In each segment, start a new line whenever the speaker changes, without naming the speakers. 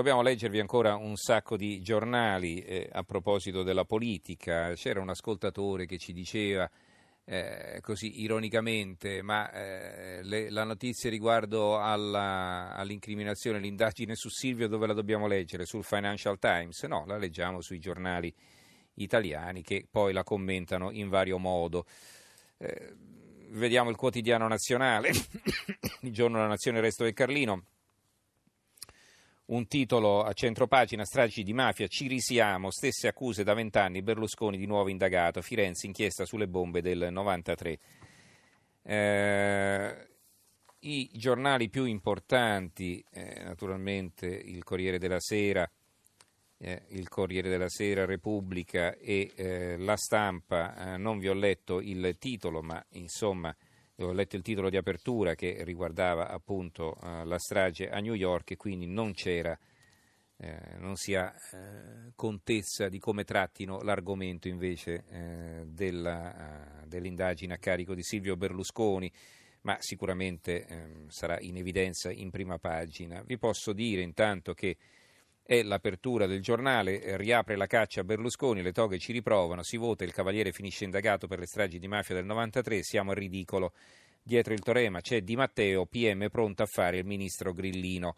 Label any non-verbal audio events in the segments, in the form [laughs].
dobbiamo leggervi ancora un sacco di giornali eh, a proposito della politica. C'era un ascoltatore che ci diceva eh, così ironicamente, ma eh, le, la notizia riguardo alla, all'incriminazione, l'indagine su Silvio dove la dobbiamo leggere? Sul Financial Times? No, la leggiamo sui giornali italiani che poi la commentano in vario modo. Eh, vediamo il quotidiano nazionale, [coughs] il giorno della nazione, il resto del Carlino un titolo a centropagina, stragi di mafia, ci risiamo, stesse accuse da vent'anni, Berlusconi di nuovo indagato, Firenze inchiesta sulle bombe del 93. Eh, I giornali più importanti, eh, naturalmente il Corriere della Sera, eh, il Corriere della Sera, Repubblica e eh, La Stampa, eh, non vi ho letto il titolo, ma insomma ho letto il titolo di apertura che riguardava appunto uh, la strage a New York e quindi non c'era, eh, non si ha eh, contezza di come trattino l'argomento invece eh, della, uh, dell'indagine a carico di Silvio Berlusconi, ma sicuramente ehm, sarà in evidenza in prima pagina. Vi posso dire intanto che è l'apertura del giornale, riapre la caccia a Berlusconi, le toghe ci riprovano, si vota, il Cavaliere finisce indagato per le stragi di mafia del 93, siamo al ridicolo. Dietro il Torema c'è Di Matteo, PM pronto a fare il ministro Grillino.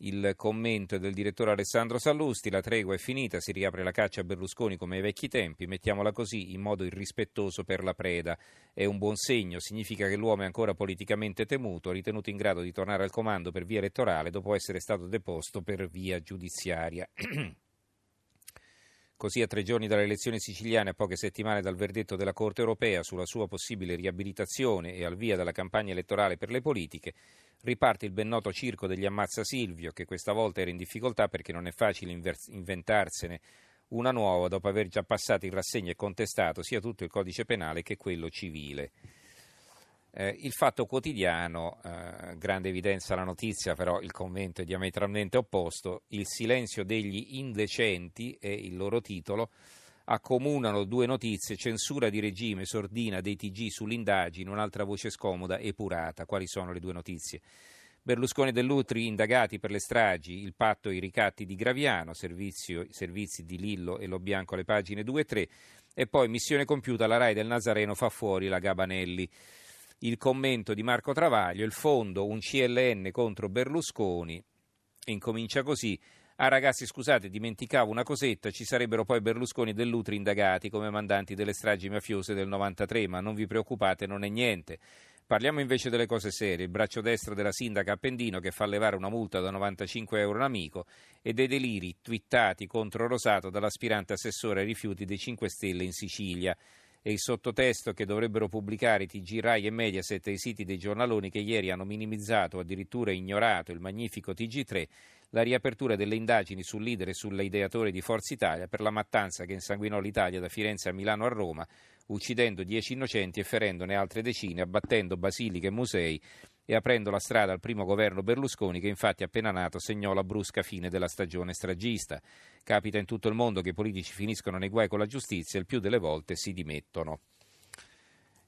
Il commento è del direttore Alessandro Sallusti, la tregua è finita, si riapre la caccia a Berlusconi come ai vecchi tempi, mettiamola così, in modo irrispettoso per la preda. È un buon segno, significa che l'uomo è ancora politicamente temuto, ritenuto in grado di tornare al comando per via elettorale dopo essere stato deposto per via giudiziaria. [clears throat] Così a tre giorni dalle elezioni siciliane, a poche settimane dal verdetto della Corte europea sulla sua possibile riabilitazione e al via della campagna elettorale per le politiche, riparte il ben noto circo degli ammazza Silvio, che questa volta era in difficoltà perché non è facile inventarsene una nuova dopo aver già passato in rassegna e contestato sia tutto il codice penale che quello civile. Eh, il fatto quotidiano, eh, grande evidenza la notizia, però il commento è diametralmente opposto, il silenzio degli indecenti è il loro titolo, accomunano due notizie, censura di regime, sordina dei TG sull'indagine, un'altra voce scomoda, epurata. Quali sono le due notizie? Berlusconi e Dell'Utri indagati per le stragi, il patto e i ricatti di Graviano, servizi di Lillo e Lo Bianco alle pagine 2 e 3, e poi missione compiuta, la RAI del Nazareno fa fuori la Gabanelli il commento di Marco Travaglio, il fondo un CLN contro Berlusconi, incomincia così. Ah ragazzi scusate, dimenticavo una cosetta, ci sarebbero poi Berlusconi e Dell'Utri indagati come mandanti delle stragi mafiose del 93, ma non vi preoccupate, non è niente. Parliamo invece delle cose serie, il braccio destro della sindaca Appendino che fa levare una multa da 95 euro un amico e dei deliri twittati contro Rosato dall'aspirante assessore ai rifiuti dei 5 Stelle in Sicilia e il sottotesto che dovrebbero pubblicare TG Rai e Mediaset e i siti dei giornaloni che ieri hanno minimizzato o addirittura ignorato il magnifico TG3 la riapertura delle indagini sul leader e sull'ideatore di Forza Italia per la mattanza che insanguinò l'Italia da Firenze a Milano a Roma, uccidendo dieci innocenti e ferendone altre decine, abbattendo basiliche e musei e aprendo la strada al primo governo Berlusconi che infatti appena nato segnò la brusca fine della stagione stragista. Capita in tutto il mondo che i politici finiscono nei guai con la giustizia e il più delle volte si dimettono.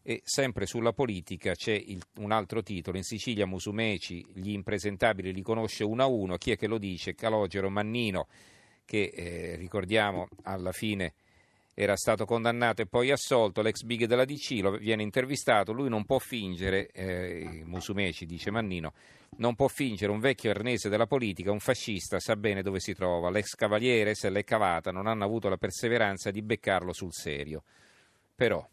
E sempre sulla politica c'è il, un altro titolo, in Sicilia Musumeci, gli impresentabili li conosce uno a uno, chi è che lo dice? Calogero Mannino, che eh, ricordiamo alla fine era stato condannato e poi assolto, l'ex big della DC lo viene intervistato, lui non può fingere, eh, Musumeci dice Mannino, non può fingere un vecchio arnese della politica, un fascista, sa bene dove si trova, l'ex cavaliere se l'è cavata, non hanno avuto la perseveranza di beccarlo sul serio. Però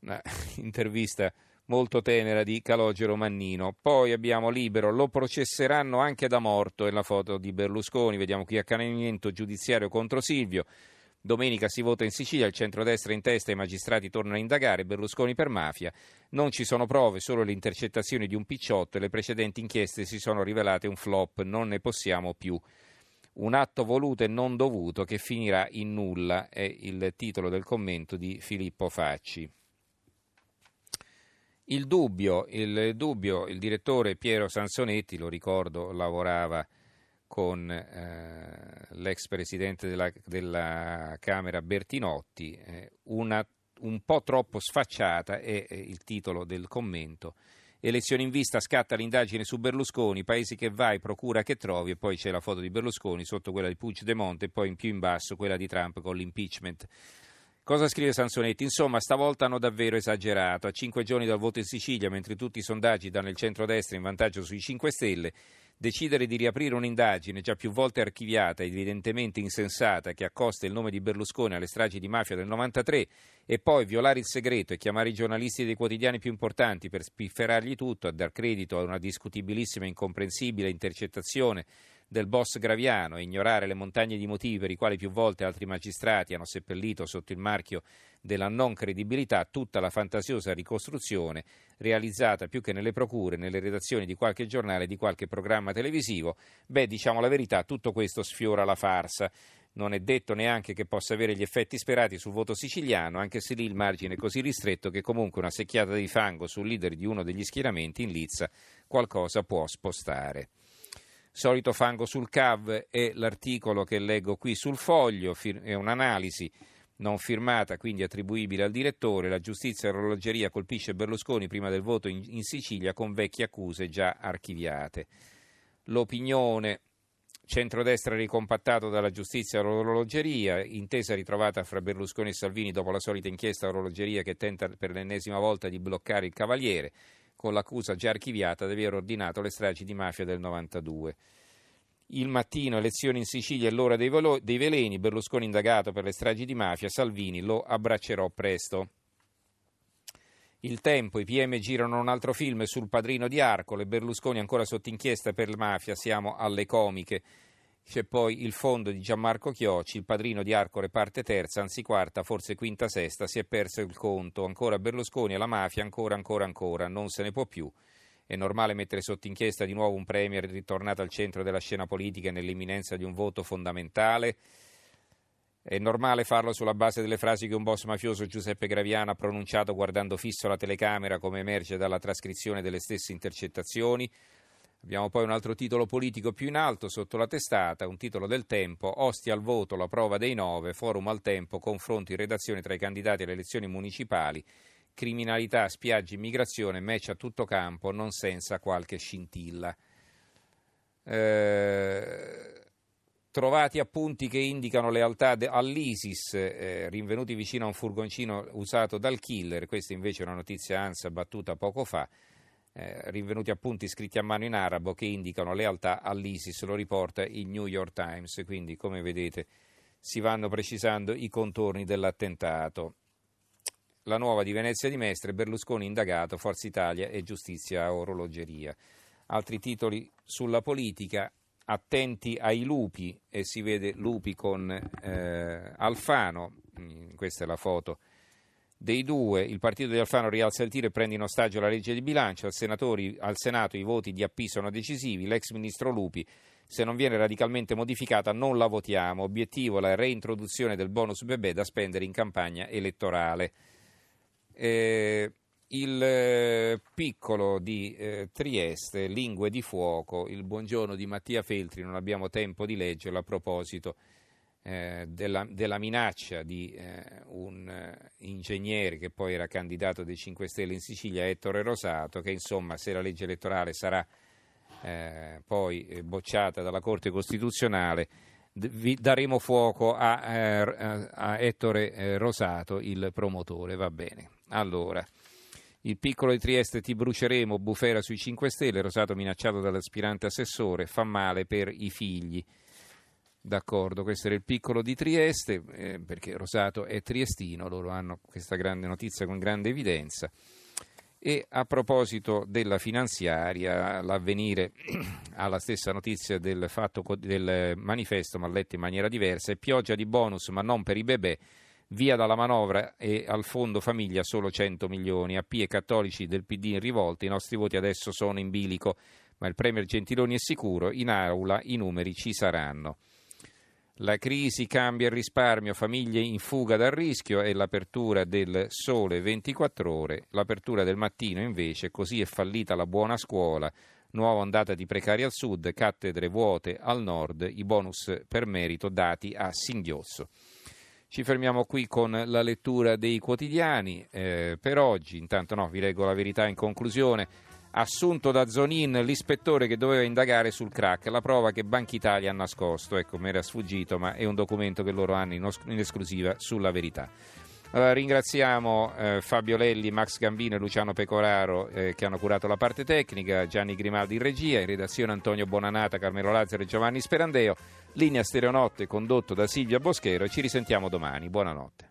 [laughs] intervista molto tenera di Calogero Mannino. Poi abbiamo Libero, lo processeranno anche da morto, è la foto di Berlusconi, vediamo qui accanimento giudiziario contro Silvio. Domenica si vota in Sicilia, il centrodestra in testa e i magistrati tornano a indagare Berlusconi per mafia. Non ci sono prove, solo le intercettazioni di un picciotto e le precedenti inchieste si sono rivelate un flop, non ne possiamo più. Un atto voluto e non dovuto che finirà in nulla è il titolo del commento di Filippo Facci. Il dubbio, il dubbio, il direttore Piero Sansonetti, lo ricordo, lavorava con eh, l'ex presidente della, della, Camera Bertinotti, eh, una, un po' troppo sfacciata è, il titolo del commento Elezioni in vista, scatta l'indagine su Berlusconi, paesi che vai, procura che trovi e poi c'è la foto di Berlusconi sotto quella di Puigdemont e poi in più in basso quella di Trump con l'impeachment. Cosa scrive Sansonetti? Insomma, stavolta hanno davvero esagerato. A cinque giorni dal voto in Sicilia, mentre tutti i sondaggi danno il centro-destra in vantaggio sui 5 Stelle, decidere di riaprire un'indagine già più volte archiviata evidentemente insensata che accosta il nome di Berlusconi alle stragi di mafia del 93 e poi violare il segreto e chiamare i giornalisti dei quotidiani più importanti per spifferargli tutto, a dar credito a una discutibilissima e incomprensibile intercettazione del boss Graviano e ignorare le montagne di motivi per i quali più volte altri magistrati hanno seppellito sotto il marchio della non credibilità tutta la fantasiosa ricostruzione realizzata più che nelle procure, nelle redazioni di qualche giornale, di qualche programma televisivo, beh, diciamo la verità, tutto questo sfiora la farsa. Non è detto neanche che possa avere gli effetti sperati sul voto siciliano, anche se lì il margine è così ristretto che comunque una secchiata di fango sul leader di uno degli schieramenti in Lizza qualcosa può spostare. Solito fango sul CAV è l'articolo che leggo qui sul foglio, è un'analisi non firmata, quindi attribuibile al direttore. La giustizia e l'orologeria colpisce Berlusconi prima del voto in, in Sicilia con vecchie accuse già archiviate. L'opinione centrodestra ricompattato dalla giustizia e l'orologeria, intesa ritrovata fra Berlusconi e Salvini dopo la solita inchiesta orologeria che tenta per l'ennesima volta di bloccare il Cavaliere con l'accusa già archiviata di aver ordinato le stragi di mafia del 92. Il mattino, elezioni in Sicilia e l'ora dei, volo- dei veleni, Berlusconi indagato per le stragi di mafia, Salvini lo abbraccerò presto. Il tempo, i PM girano un altro film sul padrino di Arcole, Berlusconi ancora sotto inchiesta per mafia, siamo alle comiche. C'è poi il fondo di Gianmarco Chiocci, il padrino di Arcore parte terza, anzi quarta, forse quinta, sesta, si è perso il conto, ancora Berlusconi alla mafia, ancora, ancora, ancora, non se ne può più. È normale mettere sotto inchiesta di nuovo un premier ritornato al centro della scena politica nell'imminenza di un voto fondamentale? È normale farlo sulla base delle frasi che un boss mafioso Giuseppe Graviano ha pronunciato guardando fisso la telecamera come emerge dalla trascrizione delle stesse intercettazioni? Abbiamo poi un altro titolo politico più in alto sotto la testata, un titolo del tempo, Ostia al voto, la prova dei nove, forum al tempo, confronti in redazione tra i candidati alle elezioni municipali, criminalità, spiagge, immigrazione, match a tutto campo, non senza qualche scintilla. Eh, trovati appunti che indicano lealtà all'ISIS, eh, rinvenuti vicino a un furgoncino usato dal killer, questa invece è una notizia ANSA battuta poco fa eh, rinvenuti appunti scritti a mano in arabo che indicano lealtà all'ISIS, lo riporta il New York Times, quindi come vedete si vanno precisando i contorni dell'attentato. La nuova di Venezia di Mestre, Berlusconi indagato, Forza Italia e giustizia a orologeria. Altri titoli sulla politica, attenti ai lupi, e si vede lupi con eh, Alfano, mm, questa è la foto dei due, il partito di Alfano rialza il tiro e prende in ostaggio la legge di bilancio, al, al Senato i voti di AP sono decisivi, l'ex ministro Lupi se non viene radicalmente modificata non la votiamo, obiettivo la reintroduzione del bonus bebè da spendere in campagna elettorale. Eh, il eh, piccolo di eh, Trieste, Lingue di fuoco, il buongiorno di Mattia Feltri, non abbiamo tempo di leggerlo a proposito eh, della, della, minaccia di eh, un eh, ingegnere che poi era candidato dei 5 Stelle in Sicilia, Ettore Rosato, che insomma se la legge elettorale sarà eh, poi eh, bocciata dalla Corte Costituzionale, vi daremo fuoco a, a Ettore Rosato, il promotore, va bene. Allora, il piccolo di Trieste ti bruceremo, bufera sui 5 Stelle, Rosato minacciato dall'aspirante assessore, fa male per i figli. D'accordo, questo era il piccolo di Trieste, eh, perché Rosato è triestino, loro hanno questa grande notizia con grande evidenza. E a proposito della finanziaria, l'avvenire [clears throat] ha la stessa notizia del, fatto, del manifesto, ma letta in maniera diversa, è pioggia di bonus ma non per i bebè, via dalla manovra e al fondo famiglia solo 100 milioni, AP e cattolici del PD in rivolta, i nostri voti adesso sono in bilico, ma il Premier Gentiloni è sicuro, in aula i numeri ci saranno. La crisi cambia il risparmio, famiglie in fuga dal rischio e l'apertura del sole 24 ore. L'apertura del mattino invece, così è fallita la buona scuola. Nuova ondata di precari al sud, cattedre vuote al nord, i bonus per merito dati a singhiozzo. Ci fermiamo qui con la lettura dei quotidiani. Eh, per oggi, intanto no, vi leggo la verità in conclusione. Assunto da Zonin l'ispettore che doveva indagare sul crack, la prova che Banca Italia ha nascosto. Ecco, mi era sfuggito, ma è un documento che loro hanno in, esclusiva sulla verità. Allora, ringraziamo eh, Fabio Lelli, Max Gambino e Luciano Pecoraro eh, che hanno curato la parte tecnica, Gianni Grimaldi in regia, in redazione Antonio Bonanata, Carmelo Lazzaro e Giovanni Sperandeo, linea Stereonotte condotto da Silvia Boschero ci risentiamo domani. Buonanotte.